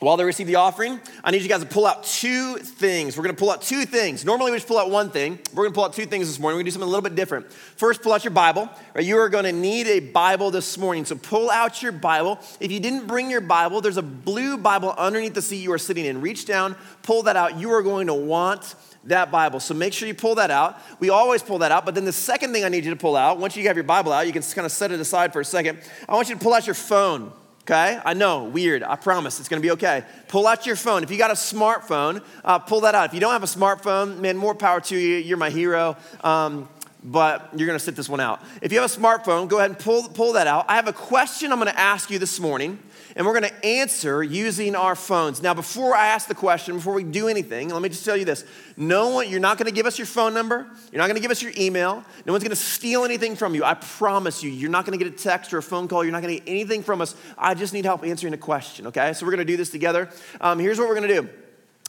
while they receive the offering, I need you guys to pull out two things. We're gonna pull out two things. Normally, we just pull out one thing. We're gonna pull out two things this morning. We're gonna do something a little bit different. First, pull out your Bible. Right? You are gonna need a Bible this morning. So pull out your Bible. If you didn't bring your Bible, there's a blue Bible underneath the seat you are sitting in. Reach down, pull that out. You are going to want that Bible. So make sure you pull that out. We always pull that out. But then the second thing I need you to pull out, once you have your Bible out, you can kind of set it aside for a second. I want you to pull out your phone okay? I know, weird. I promise it's gonna be okay. Pull out your phone. If you got a smartphone, uh, pull that out. If you don't have a smartphone, man, more power to you. You're my hero. Um, but you're gonna sit this one out. If you have a smartphone, go ahead and pull, pull that out. I have a question I'm gonna ask you this morning and we're gonna answer using our phones. Now, before I ask the question, before we do anything, let me just tell you this. No one, you're not gonna give us your phone number, you're not gonna give us your email, no one's gonna steal anything from you. I promise you, you're not gonna get a text or a phone call, you're not gonna get anything from us. I just need help answering a question, okay? So we're gonna do this together. Um, here's what we're gonna do.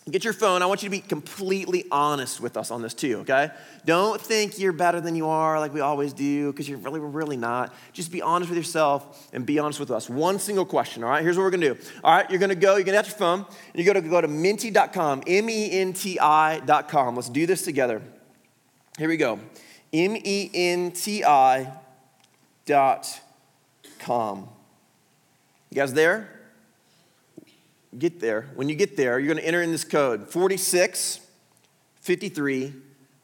Get your phone. I want you to be completely honest with us on this too, okay? Don't think you're better than you are like we always do, because you're really, really not. Just be honest with yourself and be honest with us. One single question, all right? Here's what we're gonna do. All right, you're gonna go, you're gonna have your phone, and you're gonna go to menti.com, M E N T I.com. Let's do this together. Here we go. M E N T I dot com. You guys there? Get there, when you get there, you're going to enter in this code 46 53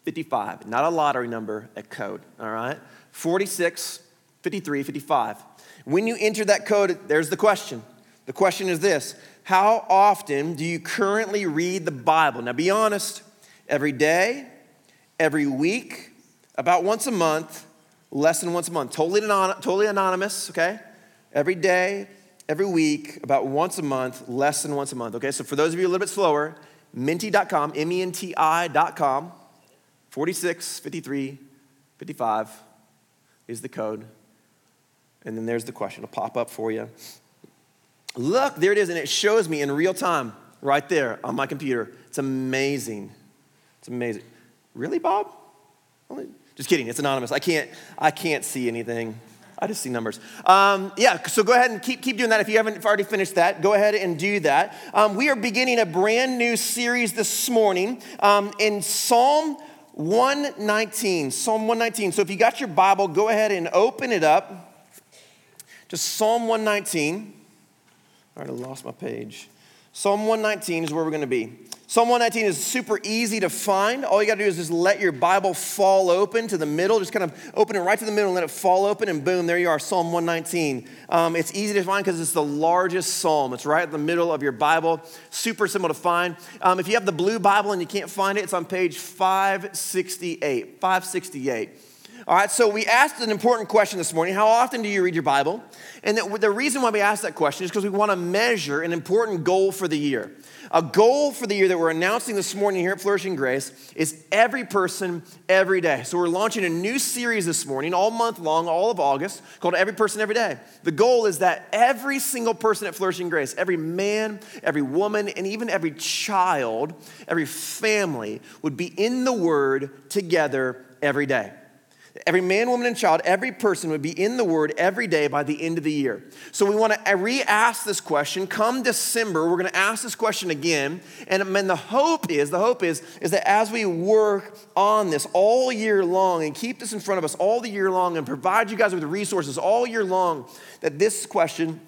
55. Not a lottery number, a code, all right? 46 53 55. When you enter that code, there's the question. The question is this How often do you currently read the Bible? Now, be honest, every day, every week, about once a month, less than once a month. Totally, anon- totally anonymous, okay? Every day, every week, about once a month, less than once a month. Okay, so for those of you a little bit slower, menti.com, M E N T I.com, 46, 53, 55 is the code. And then there's the question. It'll pop up for you. Look, there it is, and it shows me in real time right there on my computer. It's amazing. It's amazing. Really, Bob? Just kidding. It's anonymous. I can't. I can't see anything. I just see numbers. Um, yeah, so go ahead and keep, keep doing that. If you haven't already finished that, go ahead and do that. Um, we are beginning a brand new series this morning um, in Psalm 119. Psalm 119. So if you got your Bible, go ahead and open it up to Psalm 119. All right, I lost my page. Psalm 119 is where we're going to be. Psalm 119 is super easy to find. All you got to do is just let your Bible fall open to the middle. Just kind of open it right to the middle and let it fall open, and boom, there you are, Psalm 119. Um, it's easy to find because it's the largest psalm. It's right in the middle of your Bible. Super simple to find. Um, if you have the blue Bible and you can't find it, it's on page 568. 568. All right, so we asked an important question this morning. How often do you read your Bible? And the, reason why we asked that question is because we want to measure an important goal for the year. A goal for the year that we're announcing this morning here at Flourishing Grace is every person, every day. So we're launching a new series this morning, all month long, all of August, called Every Person, Every Day. The goal is that every single person at Flourishing Grace, every man, every woman, and even every child, every family would be in the Word together every day. Every man, woman, and child, every person would be in the Word every day by the end of the year. So we want to uh, re ask this question. Come December, we're going to ask this question again. And, and the hope is, the hope is, is that as we work on this all year long and keep this in front of us all the year long and provide you guys with resources all year long, that this question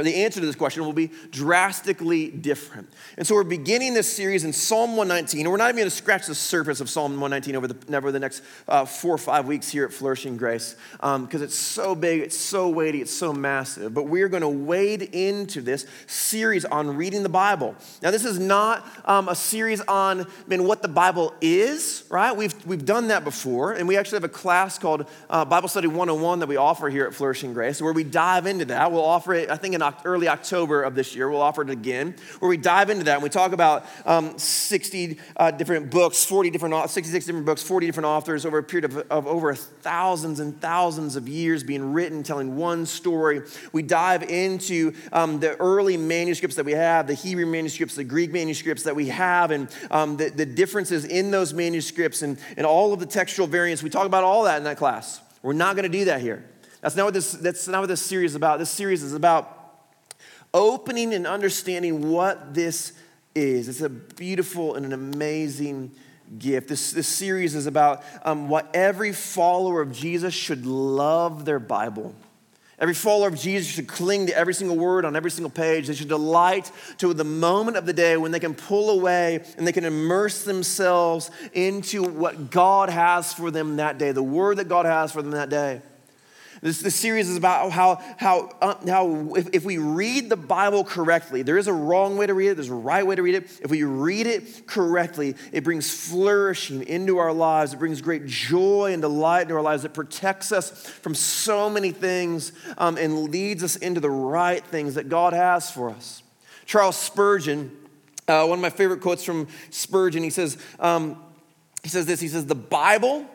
or the answer to this question will be drastically different. And so we're beginning this series in Psalm 119, and we're not even going to scratch the surface of Psalm 119 over the, over the next uh, four or five weeks here at Flourishing Grace, because um, it's so big, it's so weighty, it's so massive. But we're going to wade into this series on reading the Bible. Now, this is not um, a series on I mean, what the Bible is, right? We've, we've done that before, and we actually have a class called uh, Bible Study 101 that we offer here at Flourishing Grace, where we dive into that. We'll offer it, I think, in early October of this year. We'll offer it again, where we dive into that and we talk about um, 60 uh, different books, 40 different, 66 different books, 40 different authors over a period of, of over thousands and thousands of years being written, telling one story. We dive into um, the early manuscripts that we have, the Hebrew manuscripts, the Greek manuscripts that we have, and um, the, the differences in those manuscripts and, and all of the textual variants. We talk about all that in that class. We're not going to do that here. That's not what this, that's not what this series is about. This series is about opening and understanding what this is. It's a beautiful and an amazing gift. This, this series is about um, what every follower of Jesus should love their Bible. Every follower of Jesus should cling to every single word on every single page. They should delight to the moment of the day when they can pull away and they can immerse themselves into what God has for them that day, the word that God has for them that day. This, this series is about how, how, uh, how if, if we read the Bible correctly, there is a wrong way to read it, there's a right way to read it. If we read it correctly, it brings flourishing into our lives. It brings great joy and delight into our lives. It protects us from so many things um, and leads us into the right things that God has for us. Charles Spurgeon, uh, one of my favorite quotes from Spurgeon, he says, um, he says this, he says, the Bible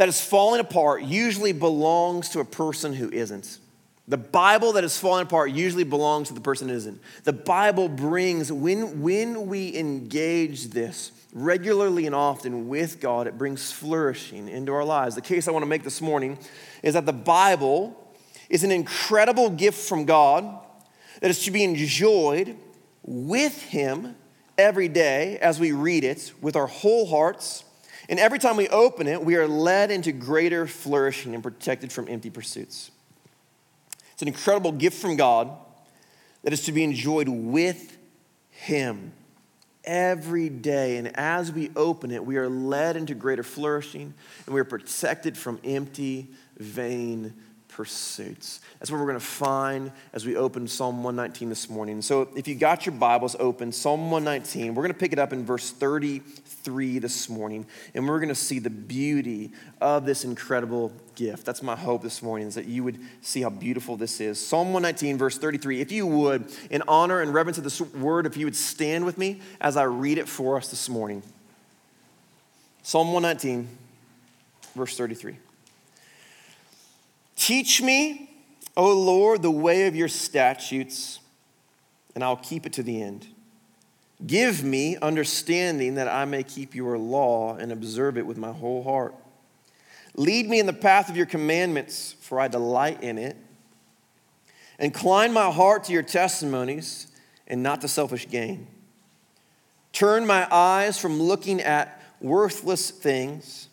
that is falling apart usually belongs to a person who isn't. The Bible that is falling apart usually belongs to the person who isn't. The Bible brings, when, when we engage this regularly and often with God, it brings flourishing into our lives. The case I want to make this morning is that the Bible is an incredible gift from God that is to be enjoyed with Him every day as we read it with our whole hearts and every time we open it, we are led into greater flourishing and protected from empty pursuits. It's an incredible gift from God that is to be enjoyed with Him every day. And as we open it, we are led into greater flourishing and we are protected from empty, vain pursuits. That's what we're going to find as we open Psalm 119 this morning. So if you got your Bibles open, Psalm 119, we're going to pick it up in verse 33 this morning, and we're going to see the beauty of this incredible gift. That's my hope this morning, is that you would see how beautiful this is. Psalm 119, verse 33. If you would, in honor and reverence of this word, if you would stand with me as I read it for us this morning. Psalm 119, verse 33. Teach me, O Lord, the way of your statutes, and I'll keep it to the end. Give me understanding that I may keep your law and observe it with my whole heart. Lead me in the path of your commandments, for I delight in it. Incline my heart to your testimonies and not to selfish gain. Turn my eyes from looking at worthless things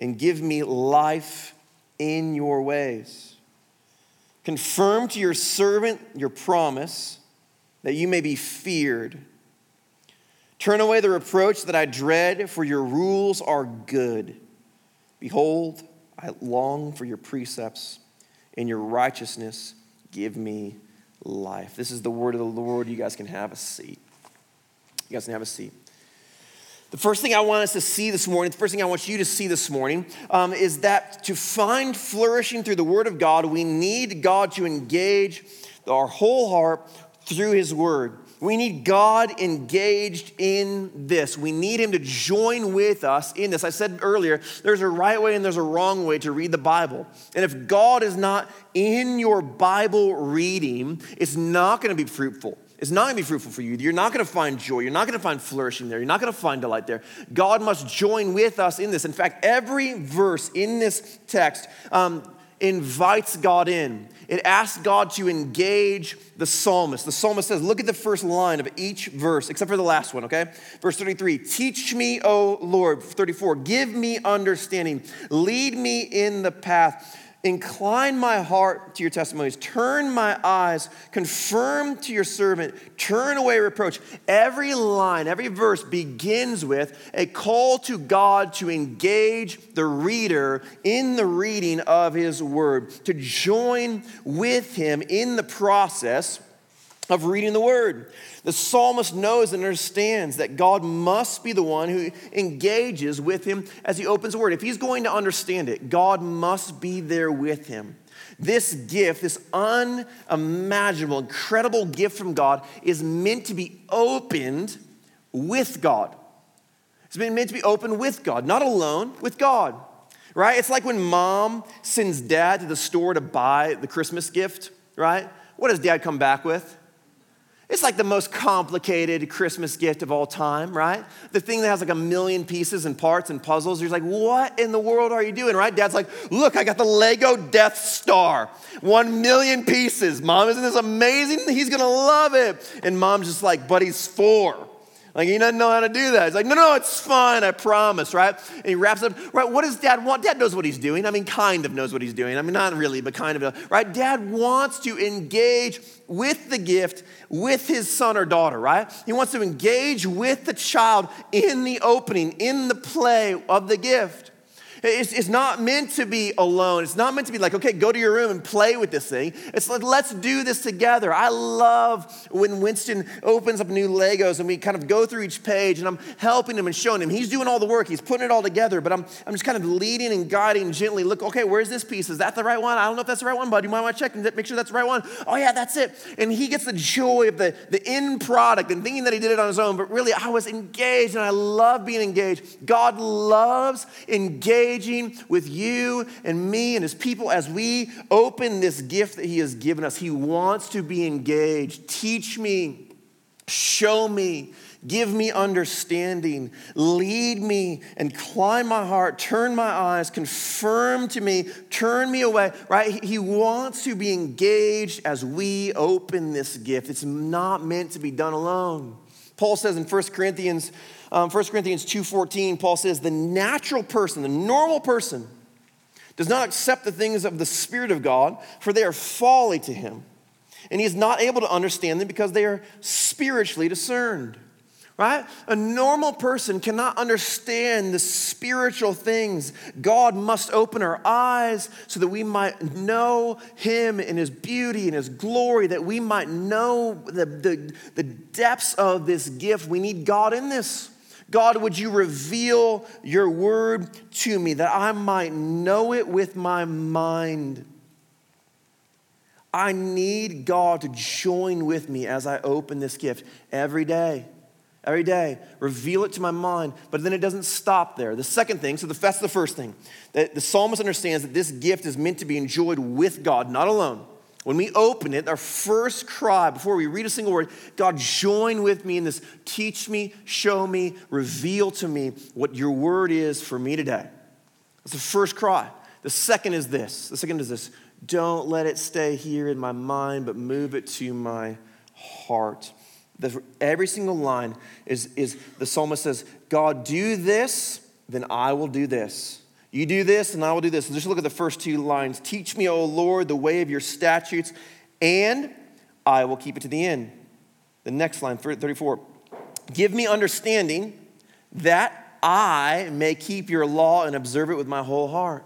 and give me life in your ways. Confirm to your servant your promise that you may be feared. Turn away the reproach that I dread, for your rules are good. Behold, I long for your precepts, and your righteousness give me life. This is the word of the Lord. You guys can have a seat. You guys can have a seat. The first thing I want us to see this morning, the first thing I want you to see this morning, um, is that to find flourishing through the Word of God, we need God to engage our whole heart through His Word. We need God engaged in this. We need Him to join with us in this. I said earlier, there's a right way and there's a wrong way to read the Bible. And if God is not in your Bible reading, it's not going to be fruitful is not going to be fruitful for you. You're not going to find joy. You're not going to find flourishing there. You're not going to find delight there. God must join with us in this. In fact, every verse in this text um, invites God in. It asks God to engage the psalmist. The psalmist says, look at the first line of each verse, except for the last one, okay? Verse 33 Teach me, O Lord. 34 Give me understanding. Lead me in the path Incline my heart to your testimonies. Turn my eyes. Confirm to your servant. Turn away reproach. Every line, every verse begins with a call to God to engage the reader in the reading of his word, to join with him in the process of reading the word. The psalmist knows and understands that God must be the one who engages with him as he opens the word. If he's going to understand it, God must be there with him. This gift, this unimaginable, incredible gift from God, is meant to be opened with God. It's been meant to be opened with God, not alone, with God. Right? It's like when mom sends dad to the store to buy the Christmas gift, right? What does dad come back with? It's like the most complicated Christmas gift of all time, right? The thing that has like a million pieces and parts and puzzles. You're like, what in the world are you doing, right? Dad's like, look, I got the Lego Death Star, one million pieces. Mom, isn't this amazing? He's gonna love it. And mom's just like, but he's four. Like he doesn't know how to do that. He's like, no, no, it's fine, I promise, right? And he wraps up, right? What does dad want? Dad knows what he's doing. I mean, kind of knows what he's doing. I mean, not really, but kind of, right? Dad wants to engage with the gift with his son or daughter, right? He wants to engage with the child in the opening, in the play of the gift. It's, it's not meant to be alone. It's not meant to be like, okay, go to your room and play with this thing. It's like, let's do this together. I love when Winston opens up new Legos and we kind of go through each page and I'm helping him and showing him. He's doing all the work, he's putting it all together, but I'm, I'm just kind of leading and guiding gently. Look, okay, where's this piece? Is that the right one? I don't know if that's the right one, but you might want to check and make sure that's the right one. Oh, yeah, that's it. And he gets the joy of the, the end product and thinking that he did it on his own, but really, I was engaged and I love being engaged. God loves engaged engaging with you and me and his people as we open this gift that he has given us. He wants to be engaged. Teach me, show me, give me understanding, lead me, and climb my heart, turn my eyes, confirm to me, turn me away, right? He wants to be engaged as we open this gift. It's not meant to be done alone. Paul says in 1 Corinthians um, 1 Corinthians 2.14, Paul says, the natural person, the normal person, does not accept the things of the Spirit of God, for they are folly to him. And he is not able to understand them because they are spiritually discerned. Right? A normal person cannot understand the spiritual things. God must open our eyes so that we might know Him in His beauty and His glory, that we might know the, the, the depths of this gift. We need God in this. God, would you reveal your word to me that I might know it with my mind? I need God to join with me as I open this gift every day. Every day, reveal it to my mind, but then it doesn't stop there. The second thing, so that's the first thing, that the psalmist understands that this gift is meant to be enjoyed with God, not alone. When we open it, our first cry before we read a single word, God, join with me in this. Teach me, show me, reveal to me what your word is for me today. That's the first cry. The second is this. The second is this. Don't let it stay here in my mind, but move it to my heart. The, every single line is, is the psalmist says, God, do this, then I will do this. You do this, and I will do this. And just look at the first two lines. Teach me, O Lord, the way of your statutes, and I will keep it to the end. The next line, 34. Give me understanding that I may keep your law and observe it with my whole heart.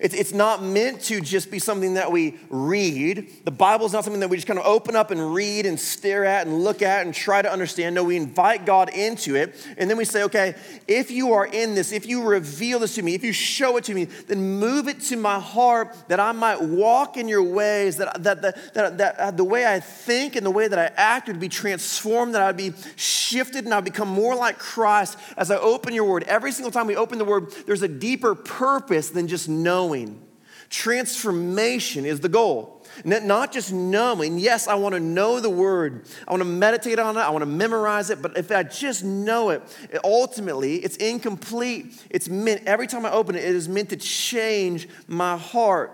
It's, it's not meant to just be something that we read. The Bible is not something that we just kind of open up and read and stare at and look at and try to understand. No, we invite God into it. And then we say, okay, if you are in this, if you reveal this to me, if you show it to me, then move it to my heart that I might walk in your ways, that, that, that, that, that uh, the way I think and the way that I act would be transformed, that I'd be shifted and I'd become more like Christ as I open your word. Every single time we open the word, there's a deeper purpose than just knowing knowing. Transformation is the goal. Not just knowing, yes, I want to know the word, I want to meditate on it, I want to memorize it, but if I just know it, it ultimately it's incomplete. It's meant, every time I open it, it is meant to change my heart.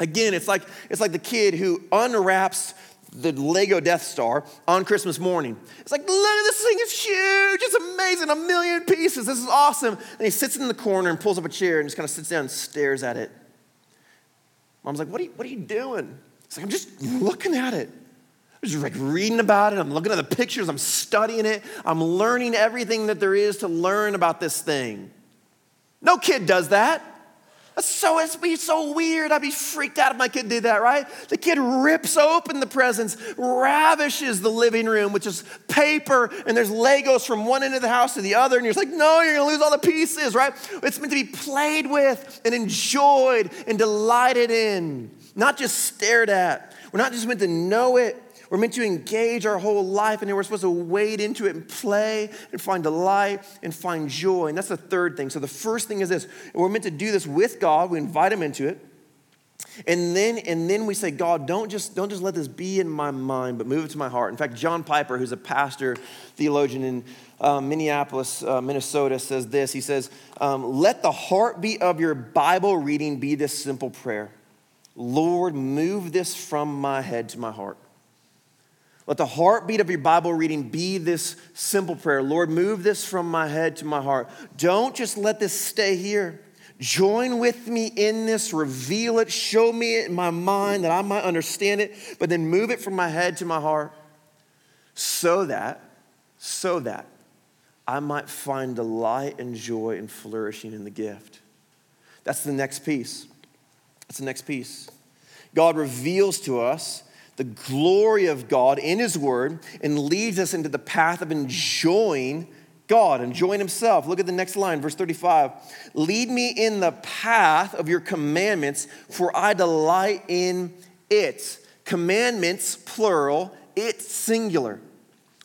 Again, it's like, it's like the kid who unwraps the Lego Death Star on Christmas morning. It's like, look at this thing, it's huge, it's amazing, a million pieces, this is awesome. And he sits in the corner and pulls up a chair and just kind of sits down and stares at it. Mom's like, what are you, what are you doing? He's like, I'm just looking at it. I'm just like reading about it, I'm looking at the pictures, I'm studying it, I'm learning everything that there is to learn about this thing. No kid does that. So, it'd be so weird. I'd be freaked out if my kid did that, right? The kid rips open the presents, ravishes the living room, which is paper, and there's Legos from one end of the house to the other, and you're like, no, you're gonna lose all the pieces, right? It's meant to be played with and enjoyed and delighted in, not just stared at. We're not just meant to know it, we're meant to engage our whole life, and we're supposed to wade into it and play and find delight and find joy. And that's the third thing. So the first thing is this we're meant to do this with God, we invite Him into it. And then, and then we say, God, don't just, don't just let this be in my mind, but move it to my heart. In fact, John Piper, who's a pastor, theologian in um, Minneapolis, uh, Minnesota, says this. He says, um, Let the heartbeat of your Bible reading be this simple prayer Lord, move this from my head to my heart. Let the heartbeat of your Bible reading be this simple prayer Lord, move this from my head to my heart. Don't just let this stay here. Join with me in this, reveal it, show me it in my mind that I might understand it, but then move it from my head to my heart so that, so that I might find delight and joy and flourishing in the gift. That's the next piece. That's the next piece. God reveals to us the glory of God in His Word and leads us into the path of enjoying God, enjoying Himself. Look at the next line, verse 35. Lead me in the path of your commandments, for I delight in it. Commandments, plural, it, singular.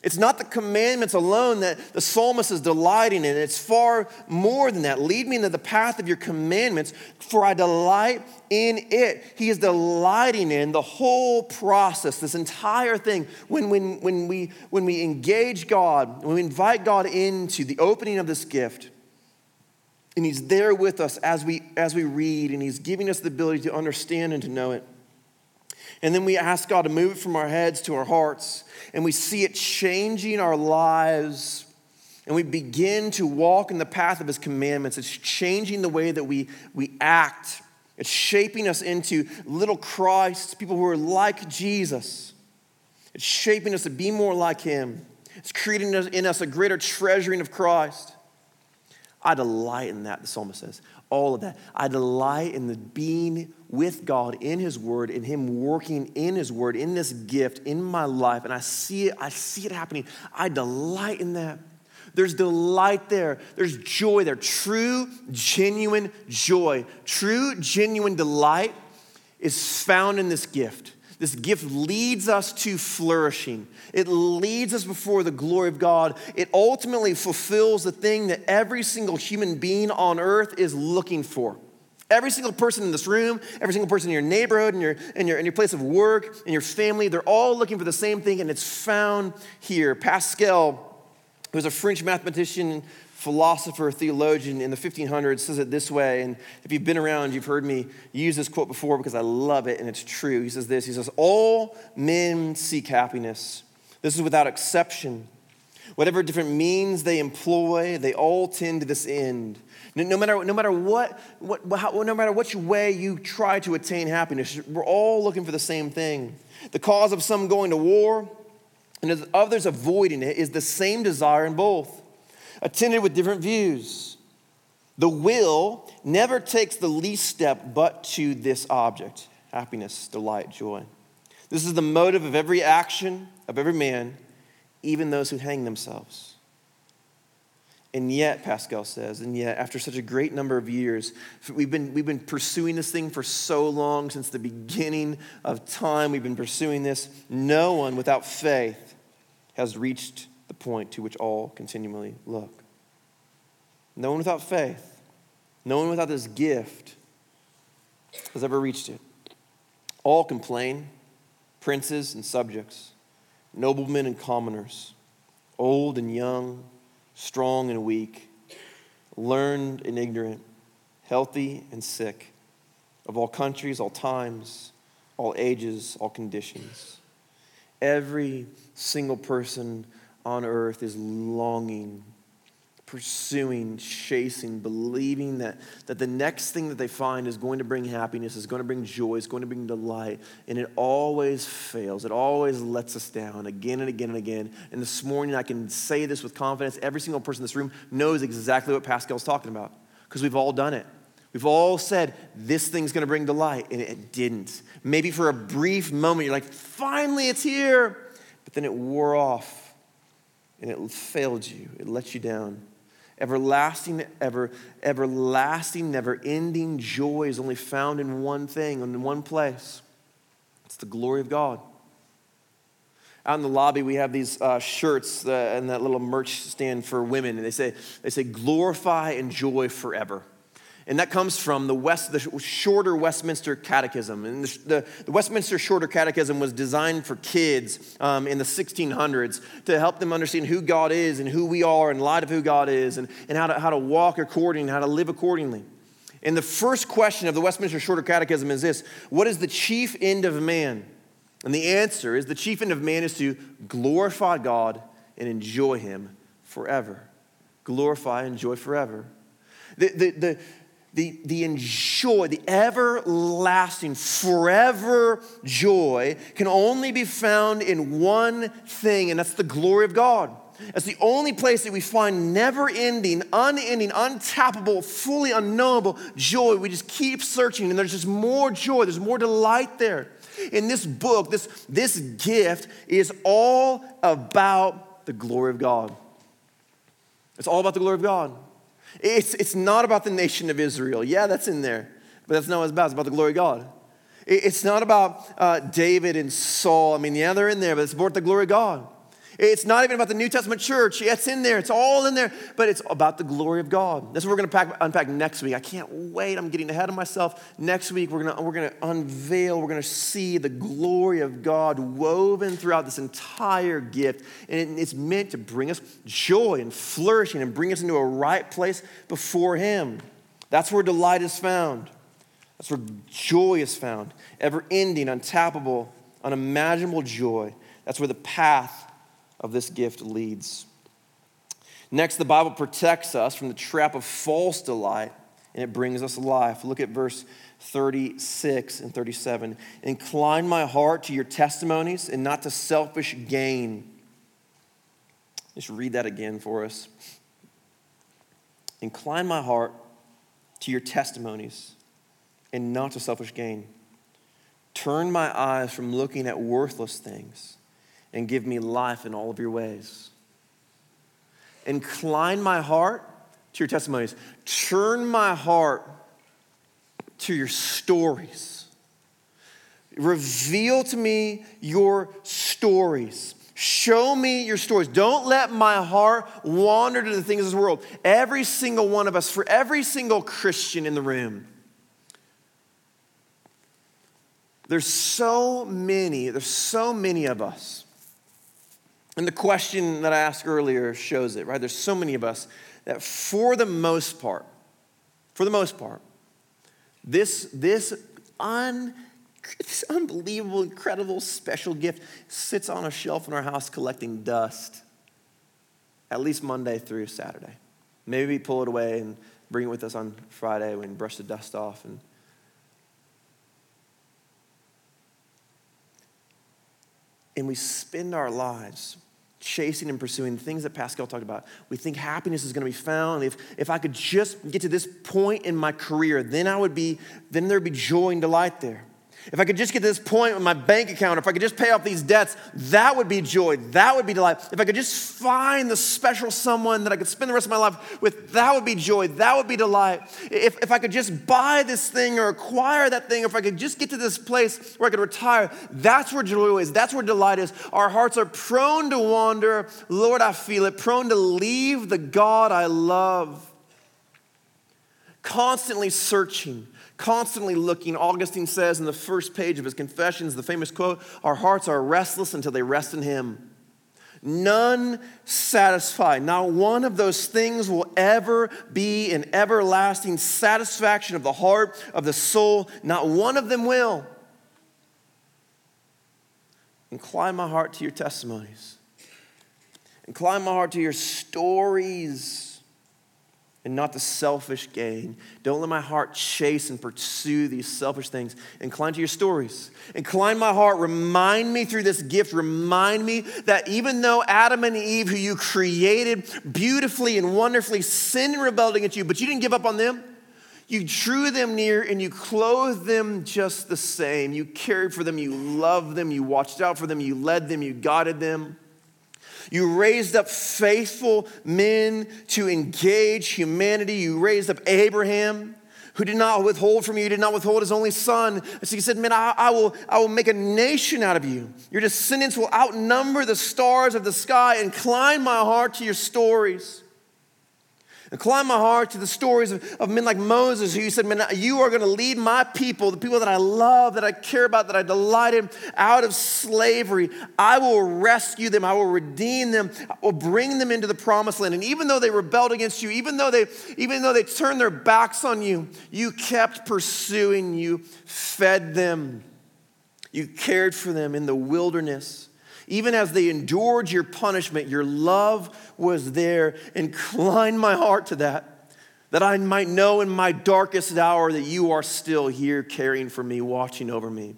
It's not the commandments alone that the psalmist is delighting in. It's far more than that. Lead me into the path of your commandments, for I delight in it. He is delighting in the whole process, this entire thing. When, when, when, we, when we engage God, when we invite God into the opening of this gift, and He's there with us as we, as we read, and He's giving us the ability to understand and to know it. And then we ask God to move it from our heads to our hearts, and we see it changing our lives. And we begin to walk in the path of His commandments. It's changing the way that we, we act. It's shaping us into little Christs, people who are like Jesus. It's shaping us to be more like Him. It's creating in us a greater treasuring of Christ. I delight in that, the psalmist says. All of that. I delight in the being with God in His Word, in Him working in His Word, in this gift in my life. And I see it, I see it happening. I delight in that. There's delight there. There's joy there. True, genuine joy. True, genuine delight is found in this gift. This gift leads us to flourishing. It leads us before the glory of God. It ultimately fulfills the thing that every single human being on earth is looking for. Every single person in this room, every single person in your neighborhood, in your, in your, in your place of work, in your family, they're all looking for the same thing, and it's found here. Pascal, who was a French mathematician philosopher, theologian in the 1500s says it this way. And if you've been around, you've heard me use this quote before because I love it and it's true. He says this He says, All men seek happiness. This is without exception. Whatever different means they employ, they all tend to this end. No, matter, no matter what, what how, no matter which way you try to attain happiness, we're all looking for the same thing. The cause of some going to war and others avoiding it is the same desire in both attended with different views. The will never takes the least step but to this object happiness, delight, joy. This is the motive of every action of every man, even those who hang themselves. And yet, Pascal says, and yet, after such a great number of years, we've been, we've been pursuing this thing for so long, since the beginning of time, we've been pursuing this. No one without faith has reached the point to which all continually look. No one without faith, no one without this gift has ever reached it. All complain, princes and subjects, noblemen and commoners, old and young, strong and weak, learned and ignorant, healthy and sick, of all countries, all times, all ages, all conditions. Every single person on earth is longing, pursuing, chasing, believing that, that the next thing that they find is going to bring happiness, is going to bring joy, is going to bring delight. And it always fails. It always lets us down again and again and again. And this morning, I can say this with confidence. Every single person in this room knows exactly what Pascal's talking about because we've all done it. We've all said, this thing's gonna bring delight, and it didn't. Maybe for a brief moment, you're like, finally, it's here. But then it wore off and it failed you, it let you down. Everlasting, ever, everlasting, never ending joy is only found in one thing, in one place. It's the glory of God. Out in the lobby, we have these uh, shirts uh, and that little merch stand for women, and they say, they say, glorify and joy forever. And that comes from the, West, the shorter Westminster Catechism. And the, the, the Westminster Shorter Catechism was designed for kids um, in the 1600s to help them understand who God is and who we are in light of who God is and, and how, to, how to walk according, how to live accordingly. And the first question of the Westminster Shorter Catechism is this What is the chief end of man? And the answer is the chief end of man is to glorify God and enjoy Him forever. Glorify and enjoy forever. The, the, the, the, the enjoy, the everlasting, forever joy can only be found in one thing, and that's the glory of God. It's the only place that we find never ending, unending, untappable, fully unknowable joy. We just keep searching, and there's just more joy, there's more delight there. In this book, this, this gift is all about the glory of God. It's all about the glory of God. It's, it's not about the nation of Israel. Yeah, that's in there, but that's not what it's about. It's about the glory of God. It's not about uh, David and Saul. I mean, yeah, they're in there, but it's about the glory of God. It's not even about the New Testament church. It's in there. It's all in there, but it's about the glory of God. That's what we're going to unpack next week. I can't wait. I'm getting ahead of myself. Next week, we're going to, we're going to unveil, we're going to see the glory of God woven throughout this entire gift. And it's meant to bring us joy and flourishing and bring us into a right place before Him. That's where delight is found. That's where joy is found. Ever ending, untappable, unimaginable joy. That's where the path of this gift leads. Next, the Bible protects us from the trap of false delight and it brings us life. Look at verse 36 and 37. Incline my heart to your testimonies and not to selfish gain. Just read that again for us. Incline my heart to your testimonies and not to selfish gain. Turn my eyes from looking at worthless things and give me life in all of your ways. Incline my heart to your testimonies. Turn my heart to your stories. Reveal to me your stories. Show me your stories. Don't let my heart wander to the things of this world. Every single one of us, for every single Christian in the room, there's so many, there's so many of us and the question that I asked earlier shows it, right? There's so many of us that, for the most part, for the most part, this, this, un, this unbelievable, incredible, special gift sits on a shelf in our house collecting dust at least Monday through Saturday. Maybe we pull it away and bring it with us on Friday when we brush the dust off and and we spend our lives chasing and pursuing things that Pascal talked about. We think happiness is going to be found. If, if I could just get to this point in my career, then I would be, then there'd be joy and delight there. If I could just get to this point with my bank account, if I could just pay off these debts, that would be joy. That would be delight. If I could just find the special someone that I could spend the rest of my life with, that would be joy. That would be delight. If, if I could just buy this thing or acquire that thing, if I could just get to this place where I could retire, that's where joy is. That's where delight is. Our hearts are prone to wander. Lord, I feel it. Prone to leave the God I love. Constantly searching constantly looking. Augustine says in the first page of his Confessions, the famous quote, Our hearts are restless until they rest in Him. None satisfied. Not one of those things will ever be an everlasting satisfaction of the heart, of the soul. Not one of them will. Incline my heart to your testimonies. Incline my heart to your stories and not the selfish gain. Don't let my heart chase and pursue these selfish things. Incline to your stories. Incline my heart. Remind me through this gift, remind me that even though Adam and Eve, who you created beautifully and wonderfully, sinned and rebelled against you, but you didn't give up on them. You drew them near and you clothed them just the same. You cared for them, you loved them, you watched out for them, you led them, you guided them. You raised up faithful men to engage humanity. You raised up Abraham, who did not withhold from you, did not withhold his only son. So he said, Man, I, I, will, I will make a nation out of you. Your descendants will outnumber the stars of the sky. Incline my heart to your stories. Incline my heart to the stories of, of men like Moses, who you said, Man, you are going to lead my people, the people that I love, that I care about, that I delight in, out of slavery. I will rescue them. I will redeem them. I will bring them into the promised land. And even though they rebelled against you, even though they, even though they turned their backs on you, you kept pursuing, you fed them, you cared for them in the wilderness. Even as they endured your punishment, your love was there. Incline my heart to that, that I might know in my darkest hour that you are still here caring for me, watching over me,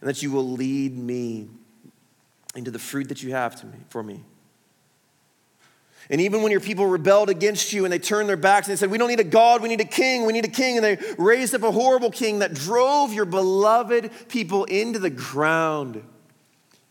and that you will lead me into the fruit that you have to me, for me. And even when your people rebelled against you and they turned their backs and they said, We don't need a God, we need a king, we need a king. And they raised up a horrible king that drove your beloved people into the ground.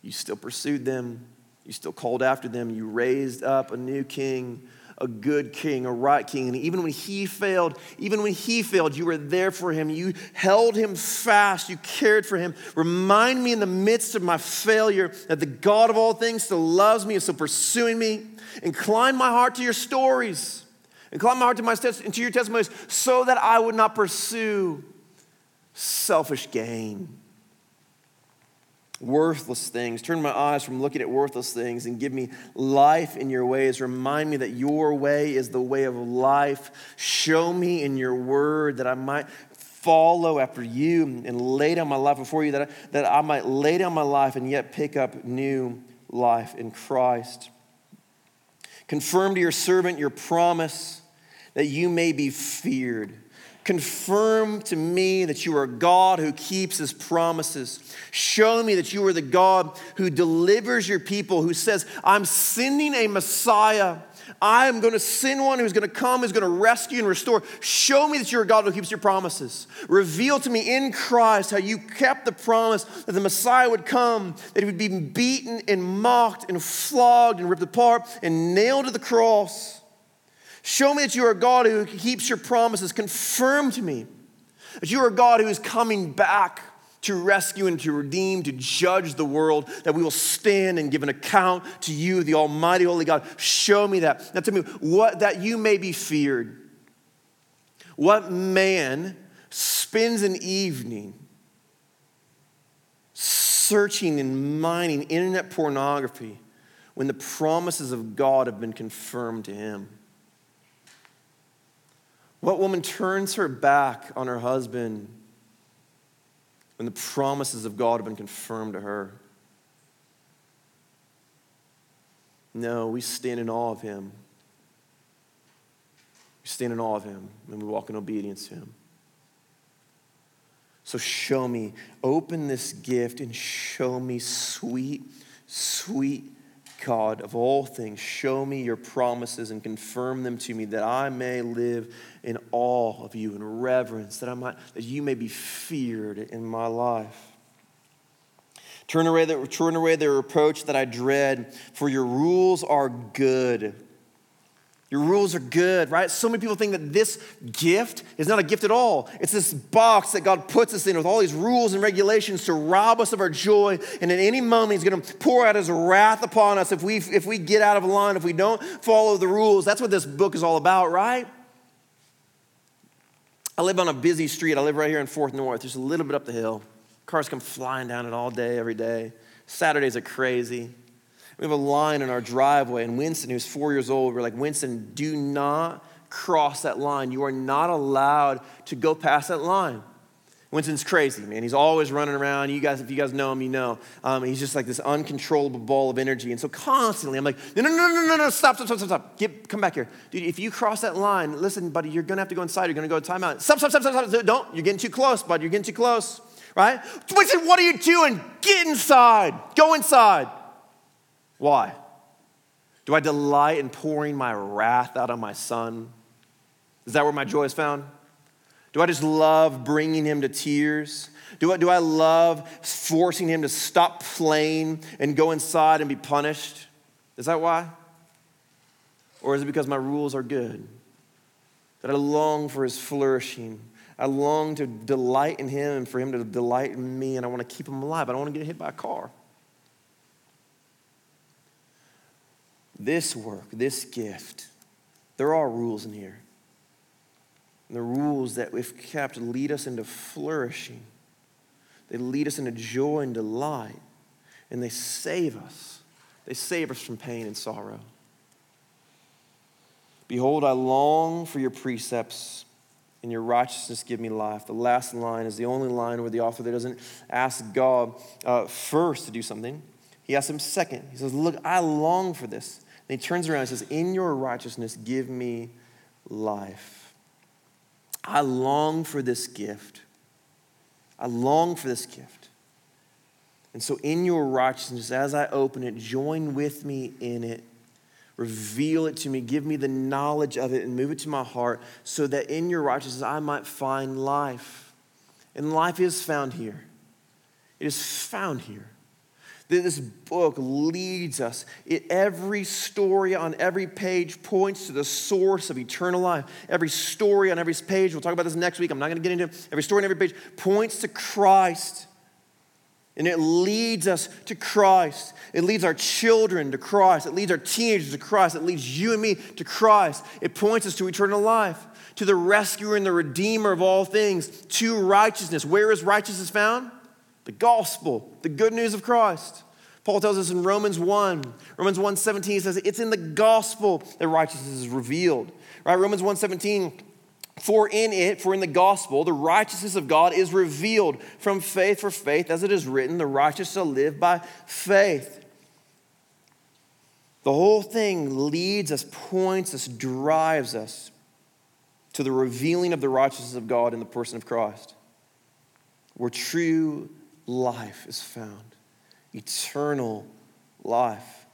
You still pursued them, you still called after them, you raised up a new king, a good king, a right king. And even when he failed, even when he failed, you were there for him. You held him fast, you cared for him. Remind me in the midst of my failure that the God of all things still loves me, and still pursuing me. Incline my heart to your stories. Incline my heart to, my, to your testimonies so that I would not pursue selfish gain worthless things. Turn my eyes from looking at worthless things and give me life in your ways. Remind me that your way is the way of life. Show me in your word that I might follow after you and lay down my life before you, that I, that I might lay down my life and yet pick up new life in Christ. Confirm to your servant your promise that you may be feared. Confirm to me that you are God who keeps his promises. Show me that you are the God who delivers your people, who says, I'm sending a Messiah. I am going to send one who's going to come, who's going to rescue and restore. Show me that you're a God who keeps your promises. Reveal to me in Christ how you kept the promise that the Messiah would come, that he would be beaten and mocked and flogged and ripped apart and nailed to the cross Show me that you are God who keeps your promises. Confirm to me that you are God who is coming back to rescue and to redeem, to judge the world, that we will stand and give an account to you, the Almighty Holy God. Show me that. Now, tell me what that you may be feared. What man spends an evening searching and mining internet pornography when the promises of God have been confirmed to him? What woman turns her back on her husband when the promises of God have been confirmed to her? No, we stand in awe of him. We stand in awe of him and we walk in obedience to him. So show me, open this gift and show me sweet, sweet God of all things, show me your promises and confirm them to me that I may live in awe of you and reverence, that I might that you may be feared in my life. Turn away the, turn away the reproach that I dread, for your rules are good. Your rules are good, right? So many people think that this gift is not a gift at all. It's this box that God puts us in with all these rules and regulations to rob us of our joy. And at any moment, He's going to pour out His wrath upon us if we, if we get out of line, if we don't follow the rules. That's what this book is all about, right? I live on a busy street. I live right here in Fourth North, just a little bit up the hill. Cars come flying down it all day, every day. Saturdays are crazy. We have a line in our driveway, and Winston, who's four years old, we're like, Winston, do not cross that line. You are not allowed to go past that line. Winston's crazy, man. He's always running around. You guys, if you guys know him, you know. Um, he's just like this uncontrollable ball of energy. And so constantly, I'm like, no, no, no, no, no, no, stop, stop, stop, stop, stop. Get, come back here. Dude, if you cross that line, listen, buddy, you're going to have to go inside. You're going to go to timeout. Stop, stop, stop, stop, stop. Don't. You're getting too close, bud. You're getting too close, right? Winston, what are you doing? Get inside. Go inside. Why? Do I delight in pouring my wrath out on my son? Is that where my joy is found? Do I just love bringing him to tears? Do I, do I love forcing him to stop playing and go inside and be punished? Is that why? Or is it because my rules are good? That I long for his flourishing. I long to delight in him and for him to delight in me, and I want to keep him alive. I don't want to get hit by a car. This work, this gift, There are rules in here. And the rules that, we've kept, lead us into flourishing. They lead us into joy and delight. And they save us. They save us from pain and sorrow. Behold, I long for your precepts, and your righteousness give me life. The last line is the only line where the author there doesn't ask God uh, first to do something. He asks him second. He says, Look, I long for this. And he turns around and says, In your righteousness, give me life. I long for this gift. I long for this gift. And so, in your righteousness, as I open it, join with me in it. Reveal it to me. Give me the knowledge of it and move it to my heart so that in your righteousness I might find life. And life is found here. It is found here. This book leads us. It, every story on every page points to the source of eternal life. Every story on every page, we'll talk about this next week. I'm not going to get into it. Every story on every page points to Christ. And it leads us to Christ. It leads our children to Christ. It leads our teenagers to Christ. It leads you and me to Christ. It points us to eternal life, to the rescuer and the redeemer of all things, to righteousness. Where is righteousness found? The gospel, the good news of Christ. Paul tells us in Romans 1, Romans 1 17 says it's in the gospel that righteousness is revealed. Right? Romans 1 17, for in it, for in the gospel, the righteousness of God is revealed from faith for faith, as it is written, the righteous shall live by faith. The whole thing leads us, points us, drives us to the revealing of the righteousness of God in the person of Christ, where true life is found eternal life,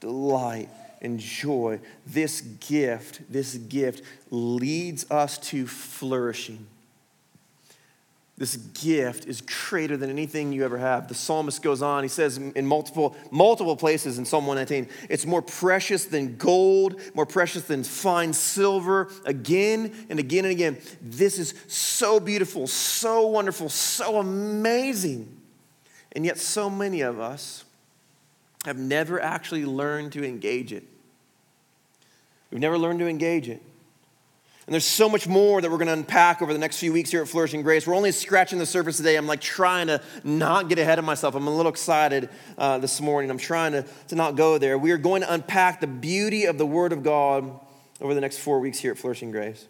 delight, and joy. This gift, this gift leads us to flourishing. This gift is greater than anything you ever have. The psalmist goes on, he says in multiple, multiple places in Psalm 119, it's more precious than gold, more precious than fine silver, again and again and again. This is so beautiful, so wonderful, so amazing. And yet, so many of us have never actually learned to engage it. We've never learned to engage it. And there's so much more that we're going to unpack over the next few weeks here at Flourishing Grace. We're only scratching the surface today. I'm like trying to not get ahead of myself. I'm a little excited uh, this morning. I'm trying to, to not go there. We are going to unpack the beauty of the Word of God over the next four weeks here at Flourishing Grace.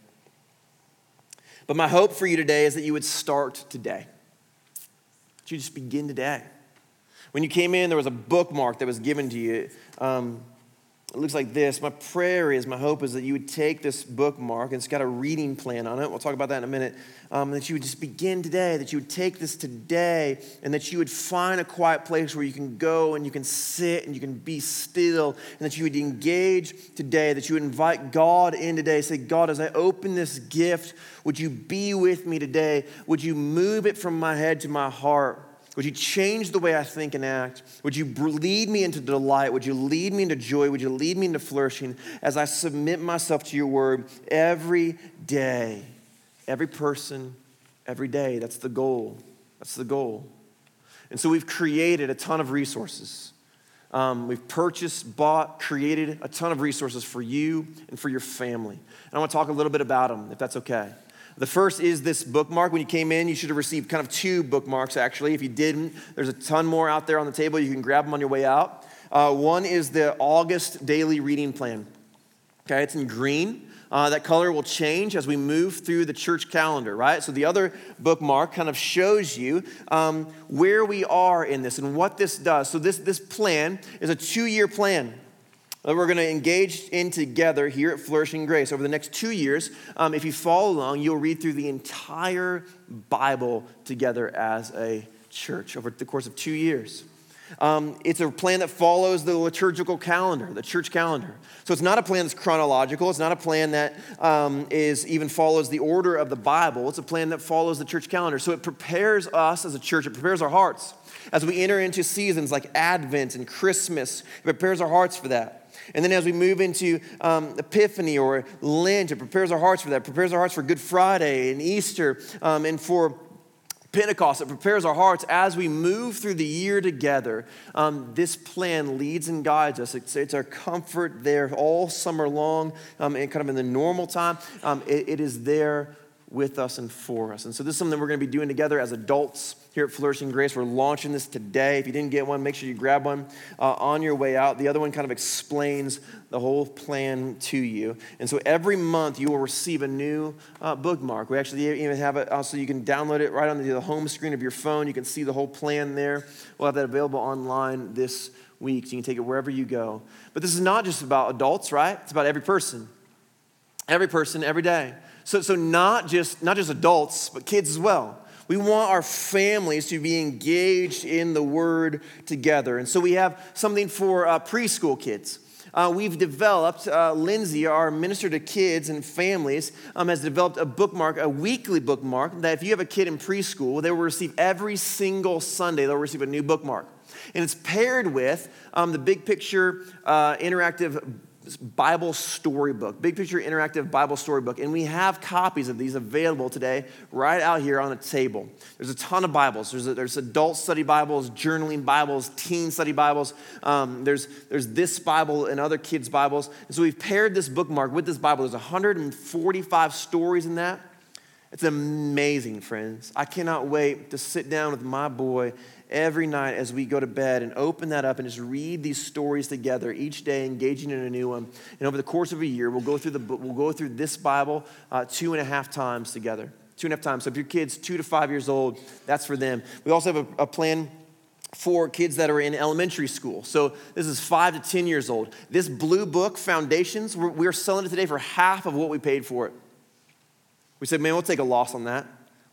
But my hope for you today is that you would start today. That you just begin today. When you came in, there was a bookmark that was given to you. Um, it looks like this. My prayer is, my hope is that you would take this bookmark, and it's got a reading plan on it. We'll talk about that in a minute. Um, that you would just begin today, that you would take this today, and that you would find a quiet place where you can go and you can sit and you can be still, and that you would engage today, that you would invite God in today. Say, God, as I open this gift, would you be with me today? Would you move it from my head to my heart? Would you change the way I think and act? Would you lead me into delight? Would you lead me into joy? Would you lead me into flourishing as I submit myself to your word every day? Every person, every day. That's the goal. That's the goal. And so we've created a ton of resources. Um, we've purchased, bought, created a ton of resources for you and for your family. And I want to talk a little bit about them, if that's okay. The first is this bookmark. When you came in, you should have received kind of two bookmarks, actually. If you didn't, there's a ton more out there on the table. You can grab them on your way out. Uh, one is the August daily reading plan. Okay, it's in green. Uh, that color will change as we move through the church calendar, right? So the other bookmark kind of shows you um, where we are in this and what this does. So this, this plan is a two year plan that we're going to engage in together here at Flourishing Grace over the next two years. Um, if you follow along, you'll read through the entire Bible together as a church over the course of two years. Um, it's a plan that follows the liturgical calendar, the church calendar. So it's not a plan that's chronological. It's not a plan that um, is even follows the order of the Bible. It's a plan that follows the church calendar. So it prepares us as a church. It prepares our hearts as we enter into seasons like Advent and Christmas. It prepares our hearts for that. And then as we move into um, Epiphany or Lent, it prepares our hearts for that, it prepares our hearts for Good Friday and Easter um, and for Pentecost. It prepares our hearts as we move through the year together. Um, this plan leads and guides us. It's, it's, our comfort there all summer long um, and kind of in the normal time. Um, it, it is there with us and for us. And so, this is something we're going to be doing together as adults here at Flourishing Grace. We're launching this today. If you didn't get one, make sure you grab one uh, on your way out. The other one kind of explains the whole plan to you. And so, every month you will receive a new uh, bookmark. We actually even have it also, you can download it right on the home screen of your phone. You can see the whole plan there. We'll have that available online this week. So you can take it wherever you go. But this is not just about adults, right? It's about every person. Every person, every day. So, so not, just, not just adults, but kids as well. We want our families to be engaged in the word together. And so we have something for uh, preschool kids. Uh, we've developed, uh, Lindsay, our minister to kids and families, um, has developed a bookmark, a weekly bookmark, that if you have a kid in preschool, they will receive every single Sunday, they'll receive a new bookmark. And it's paired with um, the big picture uh, interactive Bible storybook, big picture interactive Bible storybook. And we have copies of these available today right out here on the table. There's a ton of Bibles. There's, a, there's adult study Bibles, journaling Bibles, teen study Bibles. Um, there's, there's this Bible and other kids' Bibles. And so we've paired this bookmark with this Bible. There's 145 stories in that. It's amazing, friends. I cannot wait to sit down with my boy every night as we go to bed and open that up and just read these stories together each day, engaging in a new one. And over the course of a year, we'll go through, the, we'll go through this Bible uh, two and a half times together. Two and a half times. So if your kid's two to five years old, that's for them. We also have a, a plan for kids that are in elementary school. So this is five to 10 years old. This blue book, Foundations, we're, we're selling it today for half of what we paid for it. We said, man, we'll take a loss on that.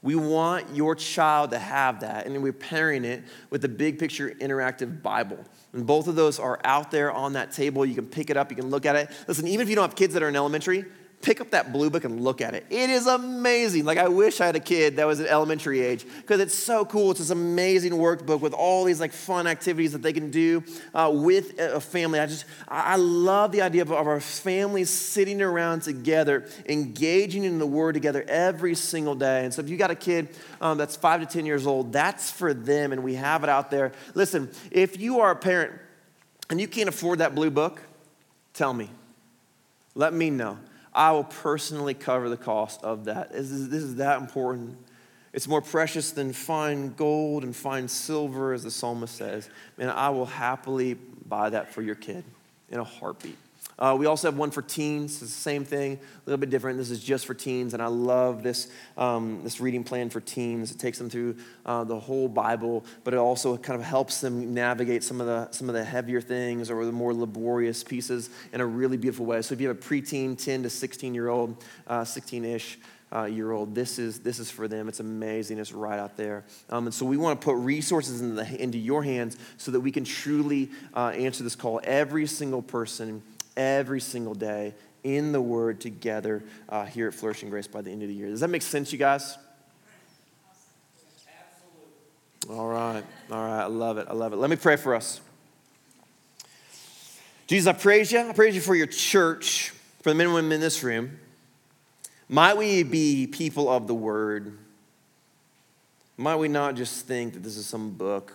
We want your child to have that, and we're pairing it with the Big Picture Interactive Bible. And both of those are out there on that table. You can pick it up, you can look at it. Listen, even if you don't have kids that are in elementary, pick up that blue book and look at it. It is amazing. Like, I wish I had a kid that was at elementary age because it's so cool. It's this amazing workbook with all these like fun activities that they can do uh, with a family. I just, I love the idea of, of our families sitting around together, engaging in the Word together every single day. And so, if you got a kid um, that's five to 10 years old, that's for them, and we have it out there. Listen, if you are a parent and you can't afford that blue book, tell me. Let me know. I will personally cover the cost of that. This is, this is that important. It's more precious than fine gold and fine silver, as the psalmist says. Man, I will happily buy that for your kid in a heartbeat. Uh, we also have one for teens. It's the same thing, a little bit different. This is just for teens, and I love this, um, this reading plan for teens. It takes them through uh, the whole Bible, but it also kind of helps them navigate some of the some of the heavier things or the more laborious pieces in a really beautiful way. So if you have a preteen, 10 to 16 year old, 16 uh, ish. Uh, year old. This is this is for them. It's amazing. It's right out there. Um, and so we want to put resources into, the, into your hands so that we can truly uh, answer this call. Every single person every single day in the Word together uh, here at Flourishing Grace by the end of the year. Does that make sense, you guys? All right, all right, I love it, I love it. Let me pray for us. Jesus, I praise you. I praise you for your church, for the men and women in this room. Might we be people of the word? Might we not just think that this is some book,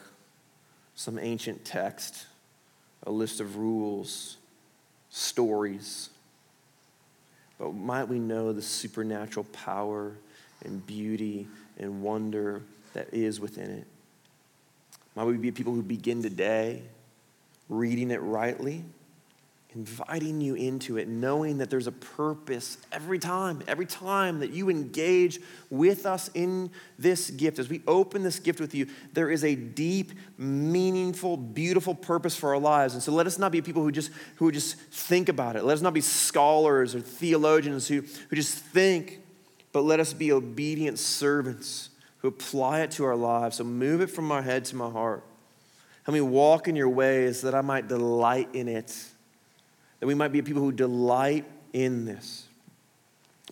some ancient text, a list of rules, stories. But might we know the supernatural power and beauty and wonder that is within it? Might we be people who begin today reading it rightly? Inviting you into it, knowing that there's a purpose every time, every time that you engage with us in this gift. As we open this gift with you, there is a deep, meaningful, beautiful purpose for our lives. And so let us not be people who just who just think about it. Let us not be scholars or theologians who, who just think, but let us be obedient servants who apply it to our lives. So move it from my head to my heart. Help me walk in your ways that I might delight in it that we might be people who delight in this.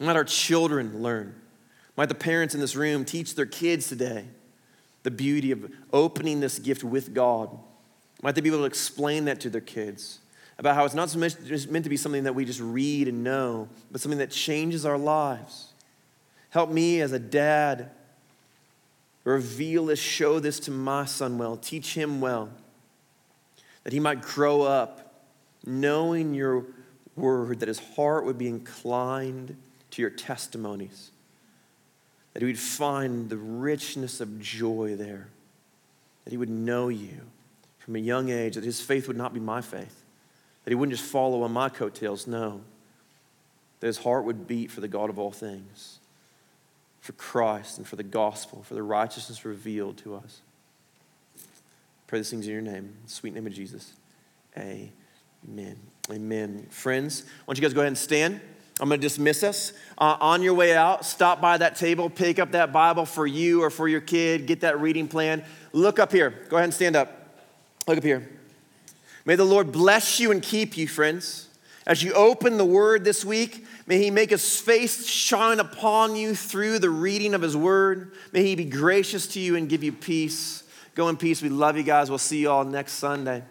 Might our children learn. Might the parents in this room teach their kids today the beauty of opening this gift with God. Might they be able to explain that to their kids about how it's not just meant to be something that we just read and know, but something that changes our lives. Help me as a dad Reveal this, show this to my son well, teach him well, that he might grow up knowing your word, that his heart would be inclined to your testimonies, that he would find the richness of joy there, that he would know you from a young age, that his faith would not be my faith, that he wouldn't just follow on my coattails, no, that his heart would beat for the God of all things, for Christ and for the gospel, for the righteousness revealed to us. Pray these things in your name, sweet name of Jesus. Amen. Amen. Friends, why don't you guys go ahead and stand? I'm going to dismiss us. Uh, on your way out, stop by that table, pick up that Bible for you or for your kid, get that reading plan. Look up here. Go ahead and stand up. Look up here. May the Lord bless you and keep you, friends. As you open the word this week, may he make his face shine upon you through the reading of his word. May he be gracious to you and give you peace. Go in peace. We love you guys. We'll see you all next Sunday.